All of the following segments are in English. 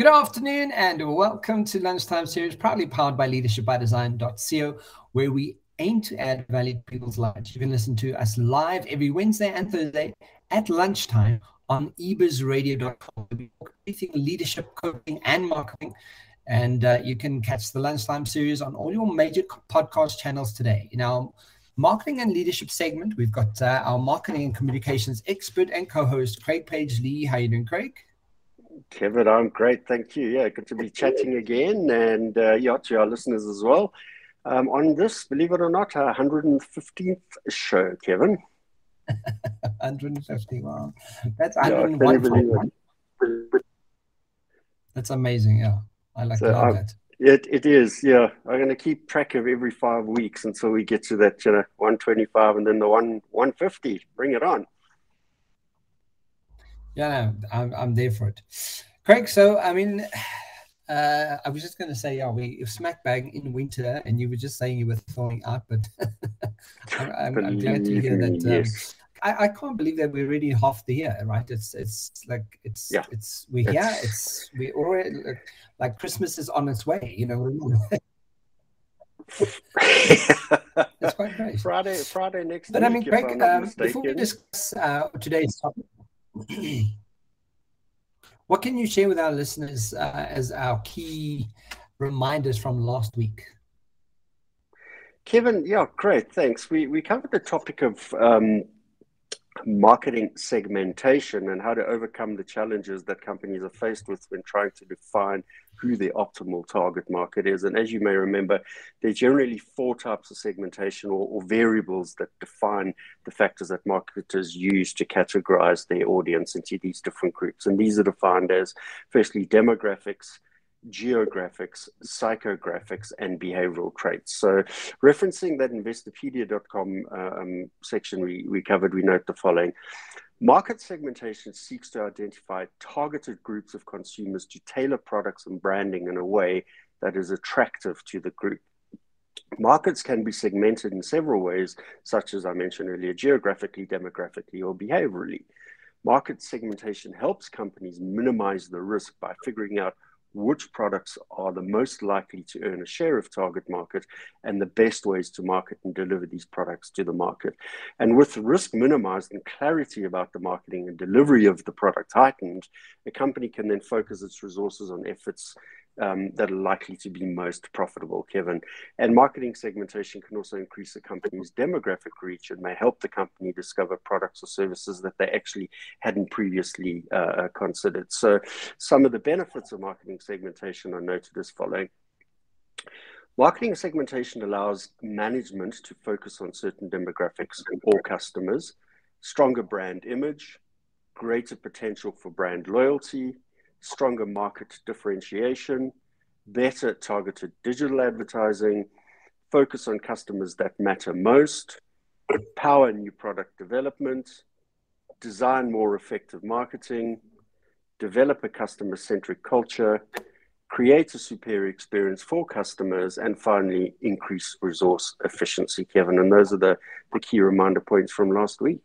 Good afternoon and welcome to Lunchtime Series, proudly powered by leadershipbydesign.co, where we aim to add value to people's lives. You can listen to us live every Wednesday and Thursday at lunchtime on ebersradio.com. We talk Everything leadership, coaching, and marketing. And uh, you can catch the Lunchtime Series on all your major podcast channels today. In our marketing and leadership segment, we've got uh, our marketing and communications expert and co-host, Craig Page Lee. How you doing, Craig? Kevin, I'm great. Thank you. Yeah, good to be chatting again. And uh, yeah, to our listeners as well. Um, on this, believe it or not, our 115th show, Kevin. 150. Wow. That's yeah, That's amazing. Yeah. I like so that. It, it is, yeah. I'm going to keep track of every five weeks until we get to that, you know, 125 and then the one 150. Bring it on. Yeah, no, I'm, I'm there for it. Craig, so I mean, uh, I was just going to say, yeah, we smack bang in winter, and you were just saying you were thawing out, but I'm, I'm, I'm, glad to hear that. Um, yes. I, I, can't believe that we're already half the year, right? It's it's like it's yeah. it's we're here. It's we already like, like Christmas is on its way. You know. That's quite great. Friday, Friday next. But week, I mean, Craig, um, before we discuss uh, today's topic, what can you share with our listeners uh, as our key reminders from last week? Kevin, yeah, great, thanks. We we covered the topic of um, marketing segmentation and how to overcome the challenges that companies are faced with when trying to define who the optimal target market is. And as you may remember, there are generally four types of segmentation or, or, variables that define the factors that marketers use to categorize their audience into these different groups. And these are defined as firstly demographics, geographics, psychographics, and behavioral traits. So, referencing that investopedia.com um, section we, we covered, we note the following. Market segmentation seeks to identify targeted groups of consumers to tailor products and branding in a way that is attractive to the group. Markets can be segmented in several ways, such as I mentioned earlier, geographically, demographically, or behaviorally. Market segmentation helps companies minimize the risk by figuring out which products are the most likely to earn a share of target market and the best ways to market and deliver these products to the market. And with risk minimized and clarity about the marketing and delivery of the product heightened, a company can then focus its resources on efforts um, that are likely to be most profitable, Kevin. And marketing segmentation can also increase a company's demographic reach and may help the company discover products or services that they actually hadn't previously uh, uh considered. So, some of the benefits of marketing segmentation are noted as following. Marketing segmentation allows management to focus on certain demographics or customers, stronger brand image, greater potential for brand loyalty, stronger market differentiation, better targeted digital advertising, focus on customers that matter most, power new product development, design more effective marketing, develop a customer centric culture, create a superior experience for customers, and finally, increase resource efficiency, Kevin. And those are the, the key reminder points from last week.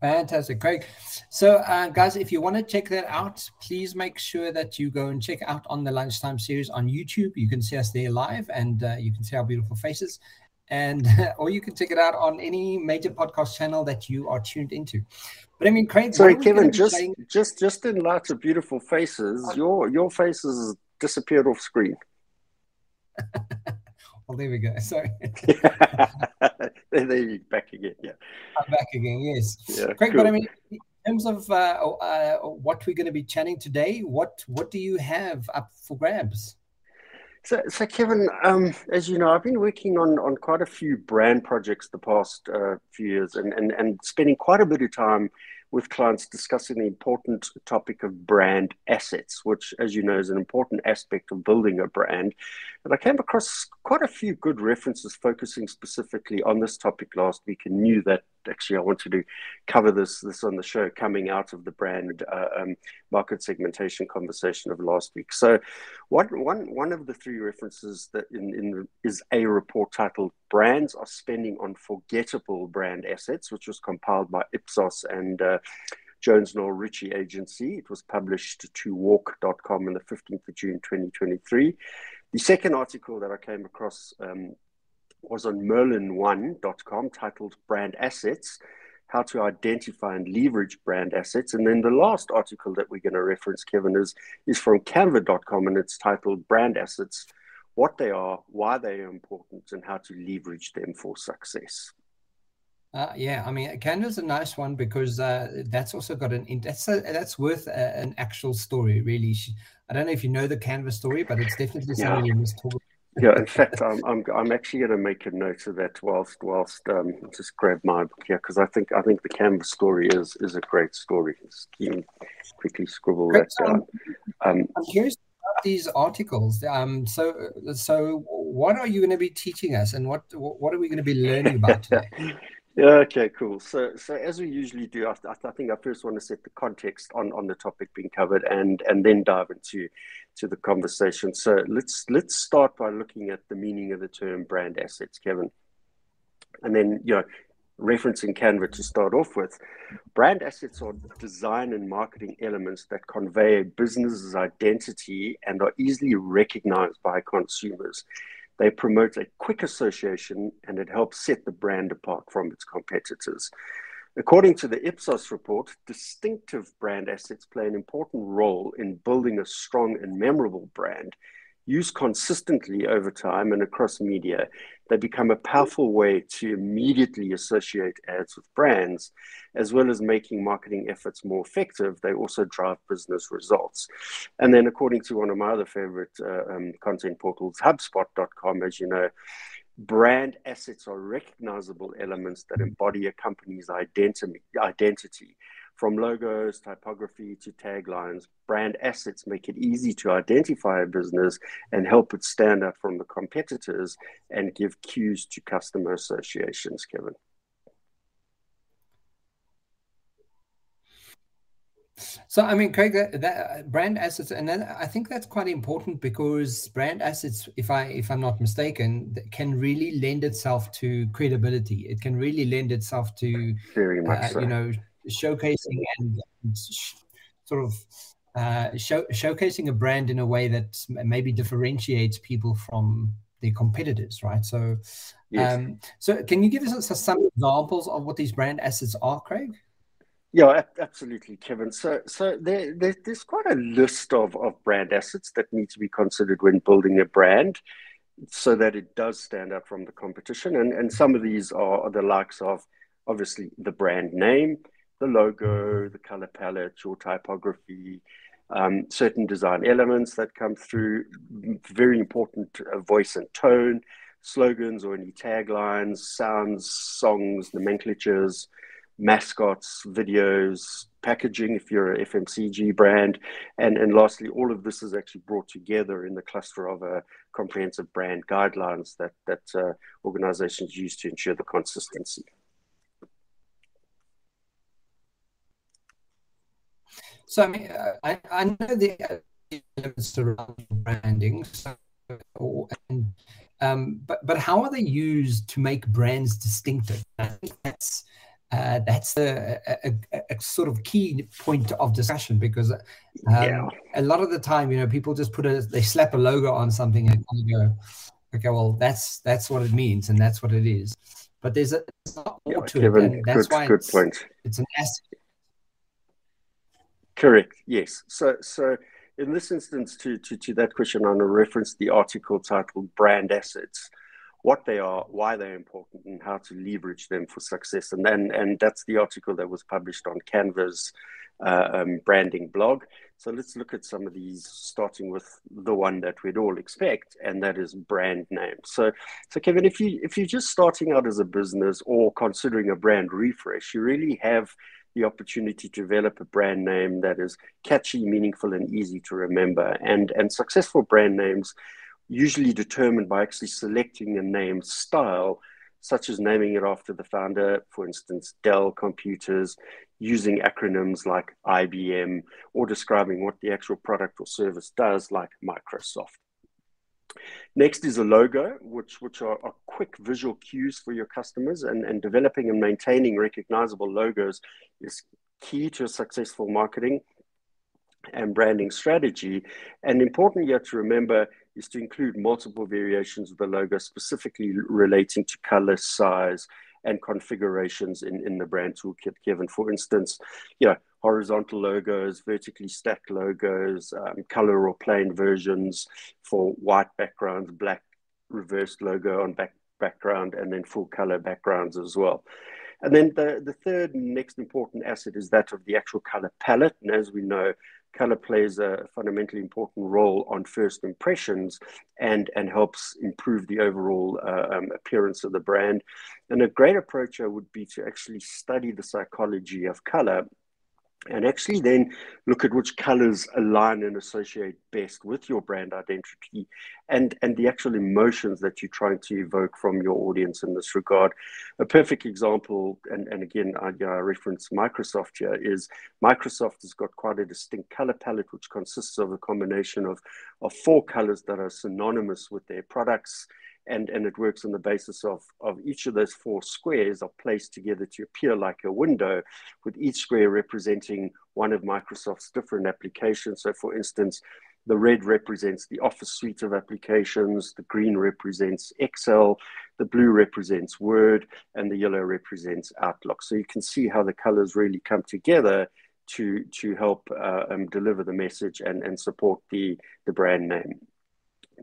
Fantastic, Craig. So, uh, guys, if you want to check that out, please make sure that you go and check out on the lunchtime series on YouTube. You can see us there live, and uh, you can see our beautiful faces, and or you can check it out on any major podcast channel that you are tuned into. But I mean, Craig. Sorry, Kevin. Just, playing? just, just in light of beautiful faces, your your faces disappeared off screen. Well, there we go. Sorry. there you back again. Yeah. I'm back again. Yes. Yeah, Great. Cool. But I mean, in terms of uh, uh, what we're going to be chatting today, what what do you have up for grabs? So, so Kevin, um, as you know, I've been working on, on quite a few brand projects the past uh, few years and, and, and spending quite a bit of time with clients discussing the important topic of brand assets, which, as you know, is an important aspect of building a brand. And I came across quite a few good references focusing specifically on this topic last week and knew that actually I wanted to cover this this on the show coming out of the brand uh, um, market segmentation conversation of last week. So, one one one of the three references that in, in is a report titled "Brands Are Spending on Forgettable Brand Assets," which was compiled by Ipsos and. Uh, Jones Knowles Ritchie Agency. It was published to warc.com on the 15th of June 2023. The second article that I came across um, was on merlin1.com titled Brand Assets How to Identify and Leverage Brand Assets. And then the last article that we're going to reference, Kevin, is, is from canva.com and it's titled Brand Assets What They Are, Why They Are Important, and How to Leverage Them for Success. Uh, yeah, I mean, Canva's a nice one because uh, that's also got an that's a, that's worth a, an actual story, really. I don't know if you know the Canva story, but it's definitely something yeah. you must talk. Yeah, in fact, I'm I'm, I'm actually going to make a note of that whilst whilst um, just grab my book here because I think I think the Canva story is is a great story. Just quickly scribble that down. Um, I'm curious about these articles. Um, so so what are you going to be teaching us, and what what are we going to be learning about today? Okay, um, cool. So, so as we usually do, I, I, think I first want to set the context on, on the topic being covered, and and then dive into to the conversation. So let's let's start by looking at the meaning of the term brand assets, Kevin, and then you know, referencing Canva to start off with. Brand assets are design and marketing elements that convey a business's identity and are easily recognized by consumers. They promote a quick association and it helps set the brand apart from its competitors. According to the Ipsos report, distinctive brand assets play an important role in building a strong and memorable brand used consistently over time and across media, they become a powerful way to immediately associate ads with brands, as well as making marketing efforts more effective. They also drive business results. And then, according to one of my other favorite uh, um, content portals, HubSpot.com, as you know, brand assets are recognizable elements that embody a company's identity, identity from logos, typography to taglines, brand assets make it easy to identify a business and help it stand out from the competitors and give cues to customer associations, Kevin. So, I mean, Craig, that, that brand assets, and then I think that's quite important because brand assets, if I if I'm not mistaken, can really lend itself to credibility. It can really lend itself to, very much uh, so. you know, showcasing and sort of uh, show, showcasing a brand in a way that maybe differentiates people from their competitors, right? So, yes. um, so can you give us some examples of what these brand assets are, Craig? Yeah, absolutely, Kevin. So, so there, there, there's quite a list of, of brand assets that need to be considered when building a brand so that it does stand out from the competition. And, and some of these are, are the likes of obviously the brand name, the logo, the color palette, your typography, um, certain design elements that come through, very important uh, voice and tone, slogans or any taglines, sounds, songs, nomenclatures, mascots, videos, packaging if you're a FMCG brand, and, and lastly, all of this is actually brought together in the cluster of a comprehensive brand guidelines that, that uh, organizations use to ensure the consistency. So I mean, uh, I, I know the elements around branding, so, and, um, but but how are they used to make brands distinctive? I think that's uh, that's a, a, a, sort of key point of discussion because um, yeah. a lot of the time, you know, people just put a they slap a logo on something and you go, okay, well, that's that's what it means and that's what it is. But there's a, lot more yeah, to it, and that's good, why good it's, point. it's an asset Correct. Yes. So, so in this instance, to to, to that question, I'm going to reference the article titled "Brand Assets." What they are, why they're important, and how to leverage them for success. And then, and that's the article that was published on Canva's uh, um, branding blog. So let's look at some of these, starting with the one that we'd all expect, and that is brand name. So, so Kevin, if you if you're just starting out as a business or considering a brand refresh, you really have the opportunity to develop a brand name that is catchy, meaningful, and easy to remember. And, and successful brand names usually determined by actually selecting a name style, such as naming it after the founder, for instance, Dell Computers, using acronyms like IBM, or describing what the actual product or service does, like Microsoft. Next is a logo, which, which are, are, quick visual cues for your customers, and, and developing and maintaining recognizable logos is key to a successful marketing and branding strategy. And important yet to remember is to include multiple variations of the logo, specifically relating to color, size, and configurations in, in the brand toolkit given. For instance, you know, horizontal logos, vertically stacked logos, um, color or plain versions for white backgrounds, black reversed logo on back background, and then full color backgrounds as well. And then the, the third next important asset is that of the actual color palette. And as we know, color plays a fundamentally important role on first impressions and, and helps improve the overall uh, um, appearance of the brand. And a great approach would be to actually study the psychology of color and actually then look at which colors align and associate best with your brand identity and and the actual emotions that you're trying to evoke from your audience. In this regard a perfect example and, and again I, reference microsoft here is microsoft has got quite a distinct color palette which consists of a combination of of four colors that are synonymous with their products and, and it works on the basis of, of each of those four squares are placed together to appear like a window, with each square representing one of Microsoft's different applications. So, for instance, the red represents the Office suite of applications, the green represents Excel, the blue represents Word, and the yellow represents Outlook. So you can see how the colors really come together to, to help uh, um, deliver the message and, and support the, the brand name.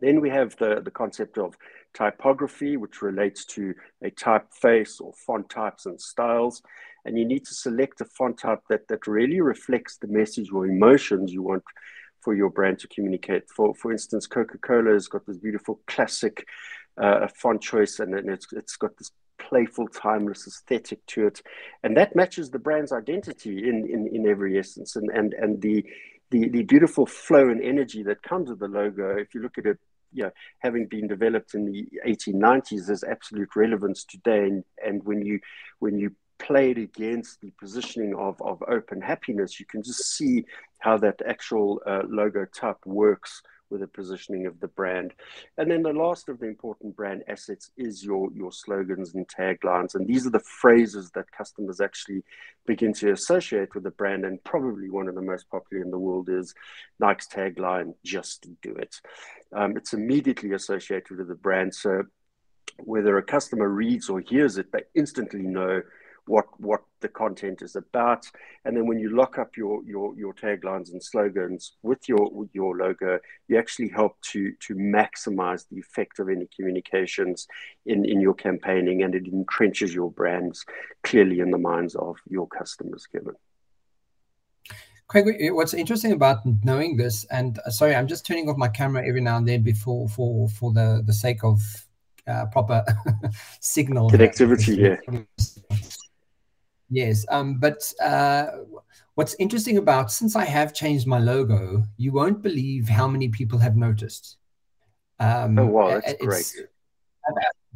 Then we have the, the concept of typography, which relates to a typeface or font types and styles. And you need to select a font type that, that really reflects the message or emotions you want for your brand to communicate. For, for instance, Coca-Cola has got this beautiful classic uh, font choice and, and it's, it's got this playful, timeless aesthetic to it. And that matches the brand's identity in, in, in every essence. And, and, and the, the, the beautiful flow and energy that comes with the logo, if you look at it you know, having been developed in the 1890s, there's absolute relevance today. And, and when you when you play it against the positioning of, of open happiness, you can just see how that actual uh, logo type works with the positioning of the brand. And then the last of the important brand assets is your, your slogans and taglines. And these are the phrases that customers actually begin to associate with the brand. And probably one of the most popular in the world is Nike's tagline, just do it. Um, it's immediately associated with the brand. So whether a customer reads or hears it, they instantly know what what the content is about and then when you lock up your your your taglines and slogans with your with your logo you actually help to to maximize the effect of any communications in in your campaigning and it entrenches your brands clearly in the minds of your customers kevin Craig, what's interesting about knowing this, and uh, sorry, I'm just turning off my camera every now and then before for for the the sake of uh, proper signal connectivity. Yeah. Yes, um, but uh, what's interesting about since I have changed my logo, you won't believe how many people have noticed. Um, oh wow, that's great!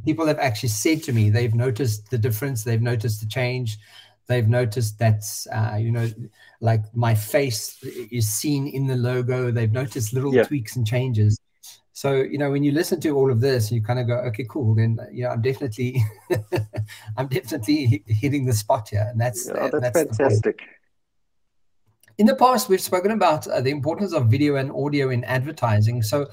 People have actually said to me they've noticed the difference. They've noticed the change. They've noticed that uh, you know, like my face is seen in the logo. They've noticed little yeah. tweaks and changes. So, you know, when you listen to all of this, you kind of go, okay, cool. Then, you know, I'm definitely, I'm definitely hitting the spot here. And that's, yeah, that's, that's fantastic. In the past, we've spoken about uh, the importance of video and audio in advertising. So,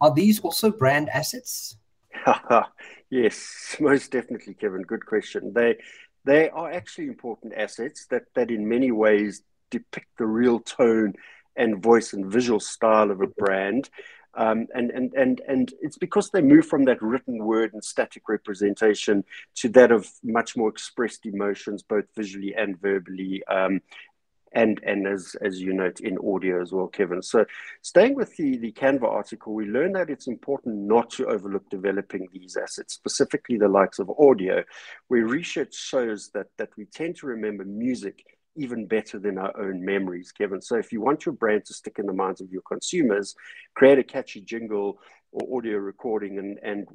are these also brand assets? yes, most definitely, Kevin. Good question. They, they are actually important assets that, that in many ways depict the real tone and voice and visual style of a brand. Um, and, and, and, and it's because they move from that written word and static representation to that of much more expressed emotions, both visually and verbally. Um, and and as as you note in audio as well, Kevin. So staying with the the Canva article, we learned that it's important not to overlook developing these assets, specifically the likes of audio, where research shows that that we tend to remember music even better than our own memories, Kevin. So if you want your brand to stick in the minds of your consumers, create a catchy jingle or audio recording and and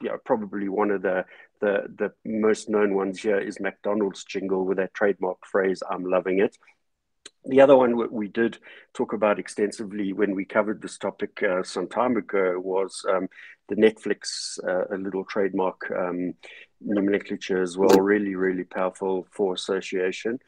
you know, probably one of the, the the most known ones here is McDonald's jingle with that trademark phrase, I'm loving it. The other one we did talk about extensively when we covered this topic uh, some time ago was um, the Netflix, uh, a little trademark um, nomenclature as well, really, really powerful for association.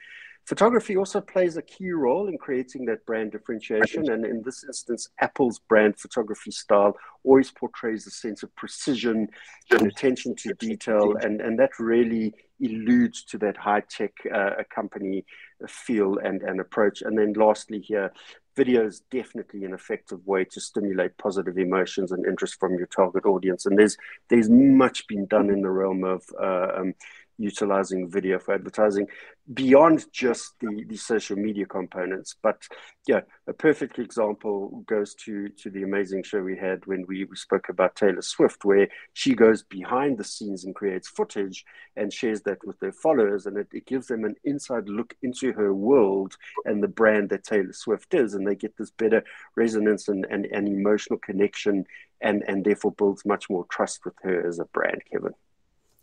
Photography also plays a key role in creating that brand differentiation. And in this instance, Apple's brand photography style always portrays a sense of precision and attention to detail. And, and that really alludes to that high tech uh, company feel and, and approach. And then lastly, here, video is definitely an effective way to stimulate positive emotions and interest from your target audience. And there's there's much been done in the realm of uh, um, utilizing video for advertising beyond just the, the social media components. But yeah, a perfect example goes to, to the amazing show we had when we, we spoke about Taylor Swift, where she goes behind the scenes and creates footage and shares that with their followers. And it, it gives them an inside look into her world and the brand that Taylor Swift is. And they get this better resonance and, and, and emotional connection and, and therefore builds much more trust with her as a brand, Kevin.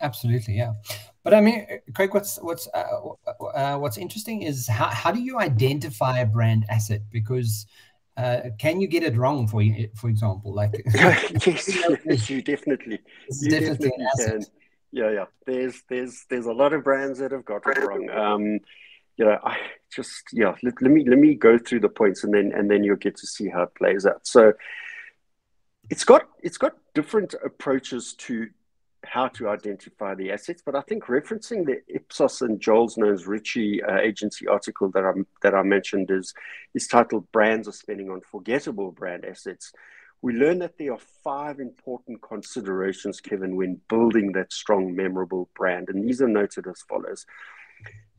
Absolutely, yeah. But I mean, Craig, what's what's uh, uh, what's interesting is how, how do you identify a brand asset? Because uh, can you get it wrong for for example? Like yes, yes, you definitely, you definitely, definitely can. Yeah, yeah. There's there's there's a lot of brands that have got it wrong. Um, you know, I just yeah. Let, let me let me go through the points and then and then you'll get to see how it plays out. So it's got it's got different approaches to how to identify the assets. But I think referencing the Ipsos and Jones Knowles Ritchie uh, agency article that I that I mentioned is is titled "Brands Are Spending on Forgettable Brand Assets." We learn that there are five important considerations, Kevin, when building that strong, memorable brand, and these are noted as follows: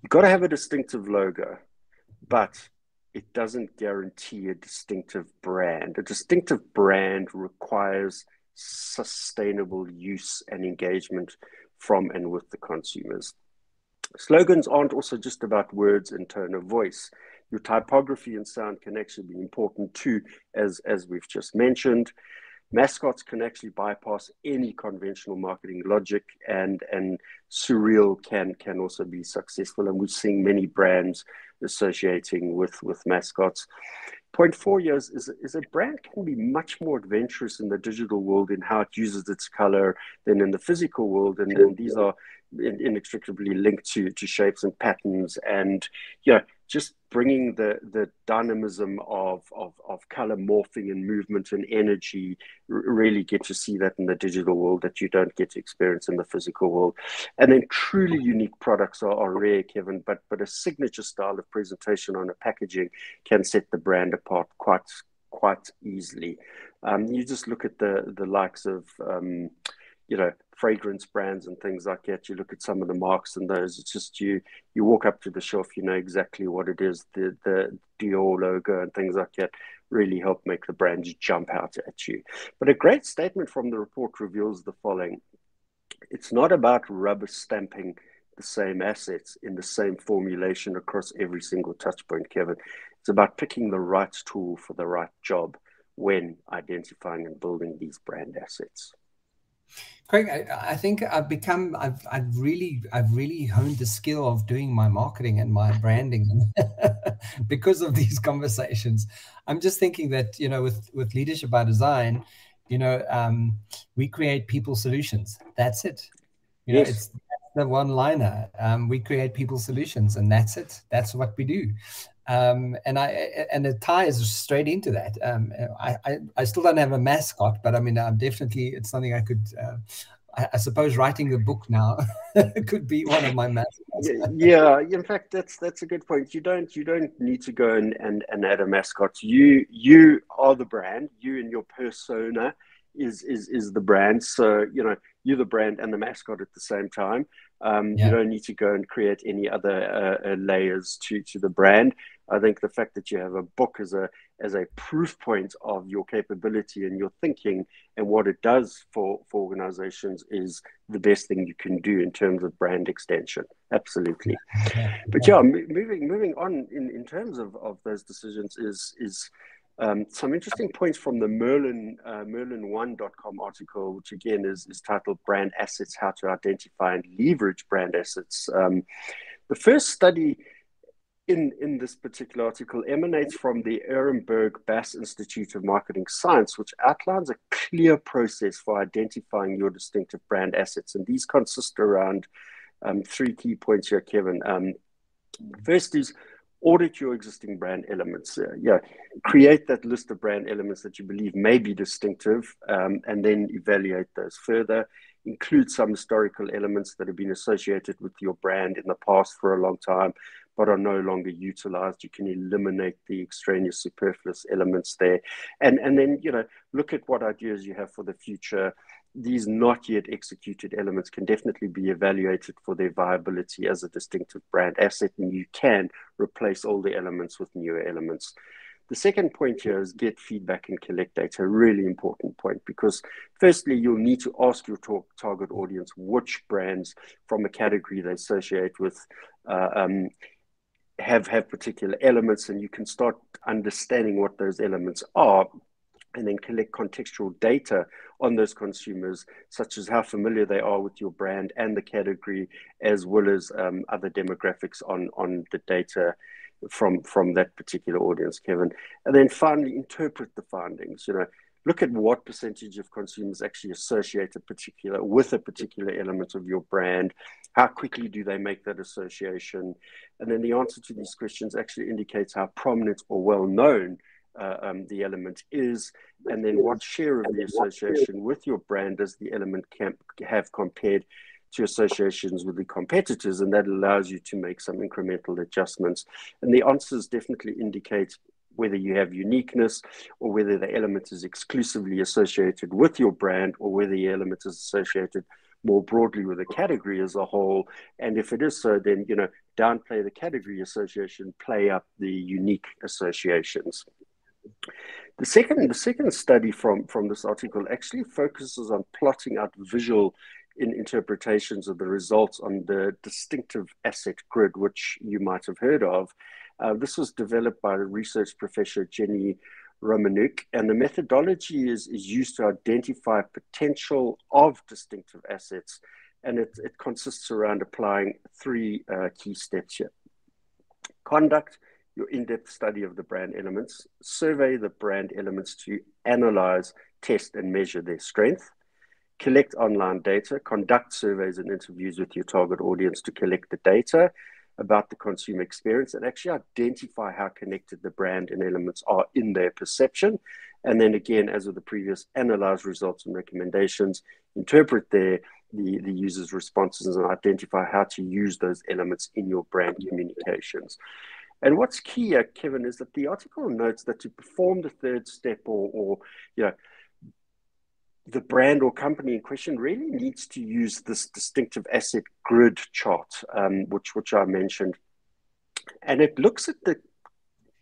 You've got to have a distinctive logo, but it doesn't guarantee a distinctive brand. A distinctive brand requires sustainable use and engagement from and with the consumers. Slogans aren't also just about words and tone of voice. Your typography and sound can actually be important too, as, as we've just mentioned. Mascots can actually bypass any conventional marketing logic, and, and surreal can, can also be successful. And we're seeing many brands associating with, with mascots. Point four years is, is a brand can be much more adventurous in the digital world in how it uses its color than in the physical world. And, and these are inextricably linked to, to shapes and patterns. And yeah, just bringing the the dynamism of of, of color morphing and movement and energy really get to see that in the digital world that you don't get to experience in the physical world. And then truly unique products are, are rare kevin but but a signature style of presentation on a packaging can set the brand apart quite quite easily. Um, you just look at the the likes of um, you know fragrance brands and things like that. You look at some of the marks and those. It's just you you walk up to the shelf, you know exactly what it is. The the Dior logo and things like that really help make the brands jump out at you. But a great statement from the report reveals the following: It's not about rubber stamping the same assets in the same formulation across every single touch point, Kevin. It's about picking the right tool for the right job when identifying and building these brand assets. Craig, I, I, think I've become I've I've really I've really honed the skill of doing my marketing and my branding because of these conversations. I'm just thinking that you know with with leadership by design, you know, um, we create people solutions. That's it. You yes. know, it's the one liner. Um, we create people solutions, and that's it. That's what we do um, and I and it ties straight into that. Um, I, I, I still don't have a mascot, but I mean, I'm definitely it's something I could. Uh, I, I, suppose writing a book now could be one of my mascots. yeah, in fact, that's that's a good point. You don't you don't need to go and, and, and add a mascot. You you are the brand. You and your persona is is is the brand. So you know you're the brand and the mascot at the same time. Um, yeah. You don't need to go and create any other uh, uh, layers to to the brand. I think the fact that you have a book as a as a proof point of your capability and your thinking and what it does for for organizations is the best thing you can do in terms of brand extension. Absolutely. But yeah, moving moving on in, in terms of, of those decisions is is um, some interesting points from the Merlin uh, Merlin1.com article, which again is, is titled "Brand Assets: How to Identify and Leverage Brand Assets." Um, the first study in, in this particular article emanates from the Ehrenberg Bass Institute of Marketing Science, which outlines a clear process for identifying your distinctive brand assets. And these consist around um, three key points here, Kevin. Um, First is audit your existing brand elements. Uh, yeah, create that list of brand elements that you believe may be distinctive, um, and then evaluate those further. Include some historical elements that have been associated with your brand in the past for a long time, but are no longer utilized. You can eliminate the extraneous superfluous elements there. And, and then, you know, look at what ideas you have for the future. These not yet executed elements can definitely be evaluated for their viability as a distinctive brand asset, and you can replace all the elements with newer elements. The second point here is get feedback and collect data. Really important point because, firstly, you'll need to ask your target audience which brands from a category they associate with uh, um, have have particular elements, and you can start understanding what those elements are, and then collect contextual data on those consumers, such as how familiar they are with your brand and the category, as well as um, other demographics on on the data from from that particular audience, Kevin. And then finally, interpret the findings. You know, look at what percentage of consumers actually associate a particular with a particular element of your brand how quickly do they make that association and then the answer to these questions actually indicates how prominent or well known uh, um, the element is and then what share of the association with your brand does the element camp have compared to associations with the competitors and that allows you to make some incremental adjustments and the answers definitely indicate whether you have uniqueness or whether the element is exclusively associated with your brand or whether the element is associated more broadly with the category as a whole. And if it is so, then, you know, downplay the category association, play up the unique associations. The second, the second study from, from this article actually focuses on plotting out visual in interpretations of the results on the distinctive asset grid, which you might have heard of. Uh, this was developed by research professor Jenny Romaniuk, and the methodology is, is used to identify potential of distinctive assets, and it, it consists around applying three uh, key steps here. Conduct your in-depth study of the brand elements, survey the brand elements to analyze, test, and measure their strength, collect online data, conduct surveys and interviews with your target audience to collect the data, about the consumer experience and actually identify how connected the brand and elements are in their perception. And then again, as with the previous, analyze results and recommendations, interpret their the, the user's responses and identify how to use those elements in your brand communications. And what's key here, Kevin, is that the article notes that to perform the third step or, or you know, the brand or company in question really needs to use this distinctive asset grid chart, um, which which I mentioned, and it looks at the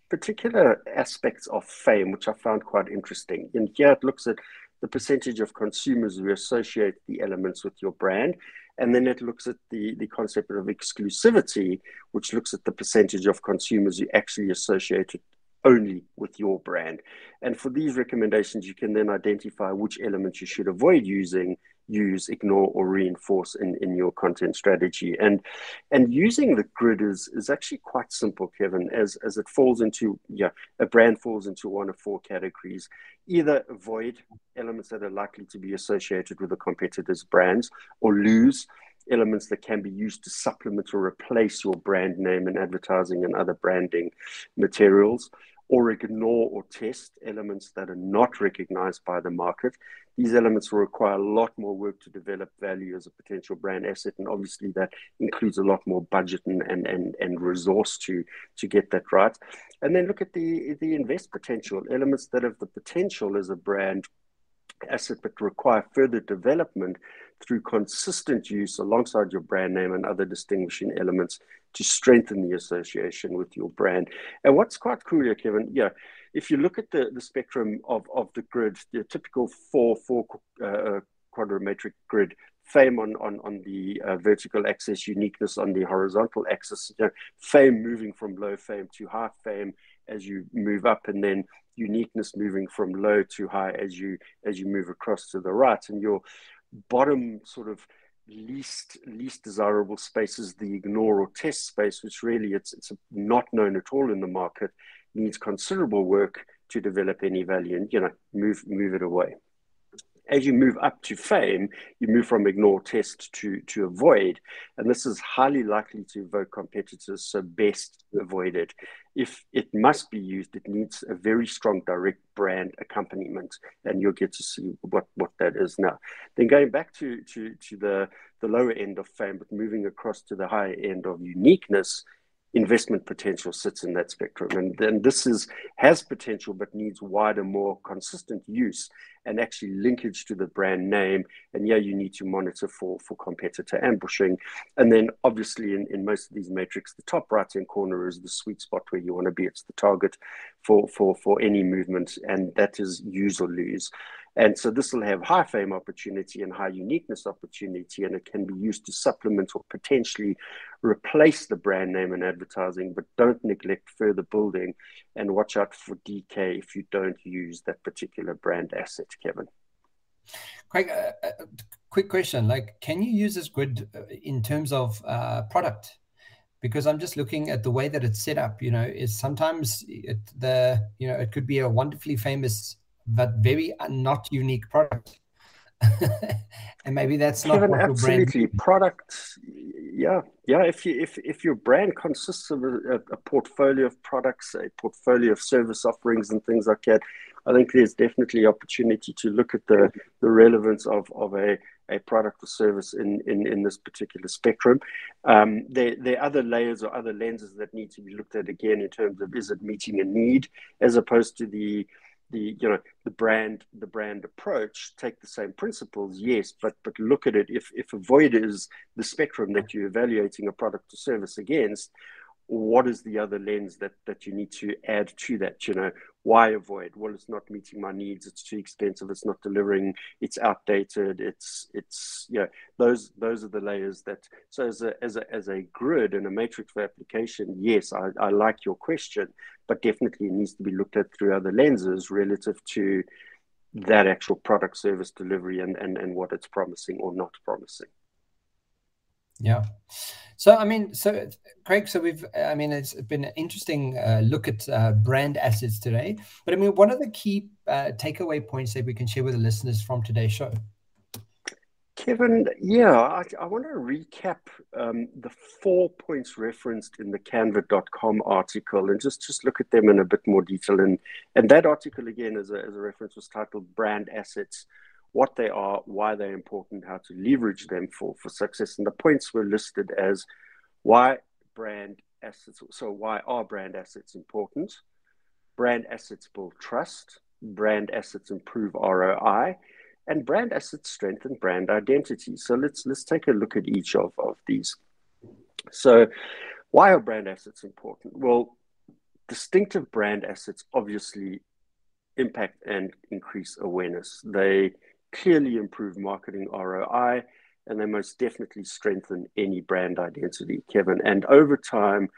particular aspects of fame, which I found quite interesting. And here it looks at the percentage of consumers who associate the elements with your brand. And then it looks at the, the concept of exclusivity, which looks at the percentage of consumers who actually associate it only with your brand. And for these recommendations, you can then identify which elements you should avoid using, use, ignore, or reinforce in, in your content strategy. And and using the grid is, is actually quite simple, Kevin, as, as it falls into, yeah, a brand falls into one of four categories. Either avoid elements that are likely to be associated with a competitor's brands, or lose elements that can be used to supplement or replace your brand name and advertising and other branding materials or ignore or test elements that are not recognized by the market. These elements will require a lot more work to develop value as a potential brand asset. And obviously, that includes a lot more budget and, and, and, and resource to, to get that right. And then look at the, the invest potential elements that have the potential as a brand asset but require further development through consistent use alongside your brand name and other distinguishing elements to strengthen the association with your brand. And what's quite cool here, Kevin, yeah, if you look at the, the spectrum of, of the grid, the typical four, four uh, quadrimetric grid, fame on, on, on the uh, vertical axis, uniqueness on the horizontal axis, you know, fame moving from low fame to high fame as you move up, and then uniqueness moving from low to high as you as you move across to the right. And your bottom sort of least least desirable space is the ignore or test space, which really it's it's not known at all in the market, needs considerable work to develop any value and you know move move it away. As you move up to fame, you move from ignore, test to, to avoid. And this is highly likely to evoke competitors, so best avoid it. If it must be used, it needs a very strong direct brand accompaniment, and you'll get to see what, what that is now. Then going back to, to, to the, the lower end of fame, but moving across to the higher end of uniqueness, investment potential sits in that spectrum. And then this is has potential but needs wider, more consistent use and actually linkage to the brand name. And yeah, you need to monitor for for competitor ambushing. And then obviously in, in most of these metrics, the top right hand corner is the sweet spot where you want to be. It's the target for for for any movement, and that is use or lose. And so this will have high fame opportunity and high uniqueness opportunity, and it can be used to supplement or potentially replace the brand name and advertising, but don't neglect further building and watch out for DK if you don't use that particular brand asset, Kevin. Craig, uh, uh, quick question: like, can you use this grid uh, in terms of uh, product? Because I'm just looking at the way that it's set up. You know, is sometimes it, the you know it could be a wonderfully famous but very not unique product. and maybe that's not Kevin, what absolutely brand... products. Yeah, yeah. If you if if your brand consists of a, a, portfolio of products, a portfolio of service offerings, and things like that, I think there's definitely opportunity to look at the the relevance of of a a product or service in, in, in this particular spectrum. Um, there, there are other layers or other lenses that need to be looked at again in terms of is it meeting a need as opposed to the the you know the brand the brand approach take the same principles yes but but look at it. If if avoid is the spectrum that you're evaluating a product or service against what is the other lens that that you need to add to that? You know why avoid? Well it's not meeting my needs. It's too expensive. It's not delivering. It's outdated. It's it's you know those those are the layers that so as a as a as a grid and a matrix for application yes i, I like your question but definitely it needs to be looked at through other lenses relative to that actual product service delivery and and, and what it's promising or not promising. Yeah so, I mean, so Craig, so we've, I mean, it's been an interesting uh, look at uh, brand assets today. But I mean, what are the key uh, takeaway points that we can share with the listeners from today's show? Kevin, yeah, I, I want to recap um, the four points referenced in the canva.com article and just, just look at them in a bit more detail. And, and that article, again, as a, as a reference, was titled Brand Assets what they are, why they're important, how to leverage them for, for success. And the points were listed as why brand assets, so why are brand assets important? Brand assets build trust, brand assets improve ROI, and brand assets strengthen brand identity. So let's let's take a look at each of, of these. So why are brand assets important? Well, distinctive brand assets obviously impact and increase awareness. They clearly improve marketing ROI, and they most definitely strengthen any brand identity, Kevin. And over time,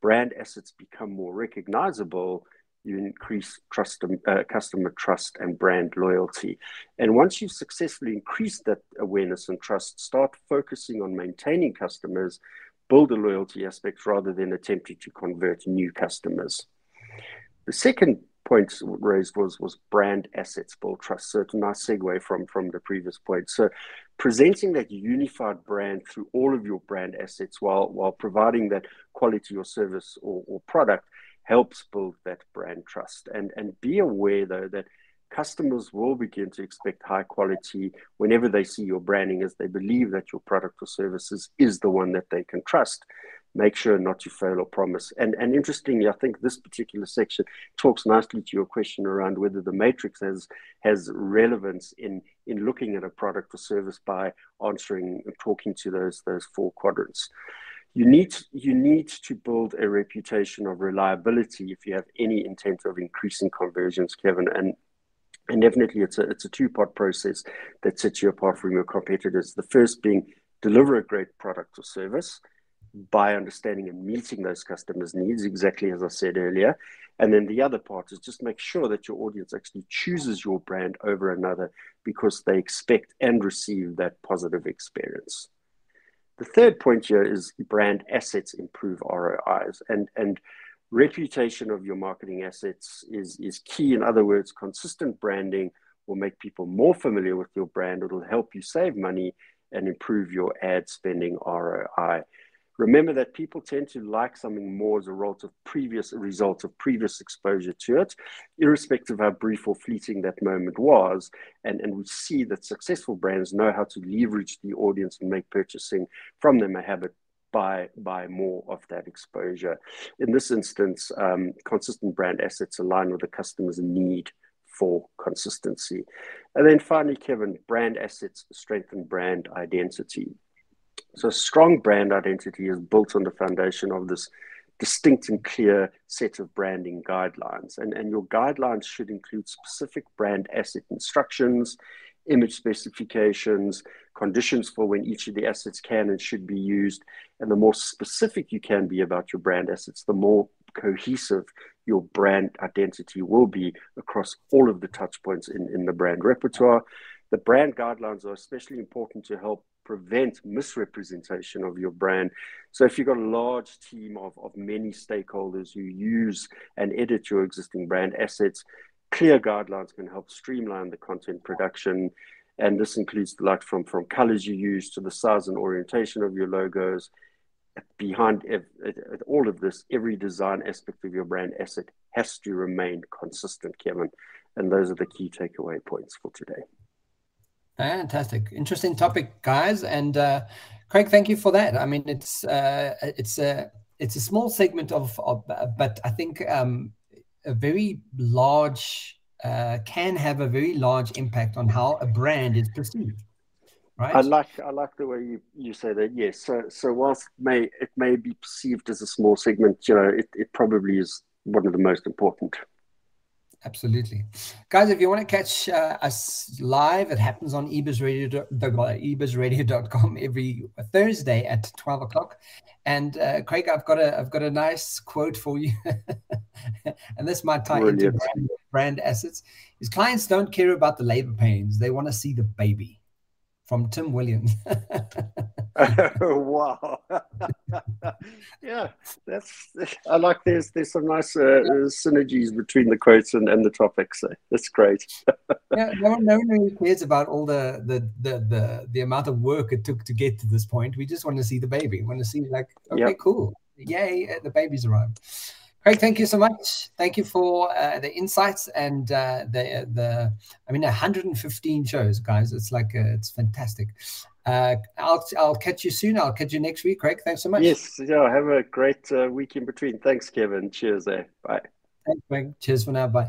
brand assets become more recognizable. You increase trust, uh, customer trust and brand loyalty. And once you've successfully increased that awareness and trust, start focusing on maintaining customers, build a loyalty aspect rather than attempting to convert new customers. The second points raised was was brand assets build trust. So it's a nice segue from from the previous point. So presenting that unified brand through all of your brand assets while while providing that quality or service or, or product helps build that brand trust. And and be aware though that customers will begin to expect high quality whenever they see your branding as they believe that your product or services is the one that they can trust make sure not to fail or promise. And and interestingly, I think this particular section talks nicely to your question around whether the matrix has has relevance in in looking at a product or service by answering and talking to those those four quadrants. You need you need to build a reputation of reliability if you have any intent of increasing conversions, Kevin. And and definitely it's a it's a two-part process that sets you apart from your competitors. The first being deliver a great product or service by understanding and meeting those customers' needs, exactly as I said earlier. And then the other part is just make sure that your audience actually chooses your brand over another because they expect and receive that positive experience. The third point here is brand assets improve ROIs and, and reputation of your marketing assets is, is key. In other words, consistent branding will make people more familiar with your brand. It'll help you save money and improve your ad spending ROI. Remember that people tend to like something more as a result of previous result of previous exposure to it, irrespective of how brief or fleeting that moment was. And, and we see that successful brands know how to leverage the audience and make purchasing from them a habit by by more of that exposure. In this instance, um, consistent brand assets align with the customer's need for consistency. And then finally, Kevin, brand assets strengthen brand identity. So, strong brand identity is built on the foundation of this distinct and clear set of branding guidelines. And, and your guidelines should include specific brand asset instructions, image specifications, conditions for when each of the assets can and should be used. And the more specific you can be about your brand assets, the more cohesive your brand identity will be across all of the touch points in, in the brand repertoire. The brand guidelines are especially important to help prevent misrepresentation of your brand. So if you've got a large team of, of many stakeholders who use and edit your existing brand assets, clear guidelines can help streamline the content production. And this includes like from, from colors you use to the size and orientation of your logos. Behind all of this, every design aspect of your brand asset has to remain consistent, Kevin. And those are the key takeaway points for today. Fantastic, interesting topic, guys. And uh, Craig, thank you for that. I mean, it's uh, it's a it's a small segment of, of but I think um, a very large uh, can have a very large impact on how a brand is perceived. Right. I like I like the way you, you say that. Yes. So so whilst may it may be perceived as a small segment, you know, it, it probably is one of the most important. Absolutely. Guys, if you want to catch uh, us live, it happens on ebizradio.com every Thursday at 12 o'clock. And uh, Craig, I've got a I've got a nice quote for you. and this might tie Brilliant. into brand, brand assets. His clients don't care about the labor pains. They want to see the baby from Tim Williams. wow. yeah, that's. I like. There's there's some nice uh, synergies between the quotes and, and the topics. So that's great. yeah, no one, no one really cares about all the, the the the the amount of work it took to get to this point. We just want to see the baby. We want to see like, okay, yep. cool, yay, the baby's arrived. Craig, thank you so much. Thank you for uh, the insights and uh, the the. I mean, 115 shows, guys. It's like uh, it's fantastic. Uh, I'll I'll catch you soon. I'll catch you next week, Craig. Thanks so much. Yes, yeah. Have a great uh, week in between. Thanks, Kevin. Cheers. There. Bye. Thanks, Craig. Cheers for now. Bye.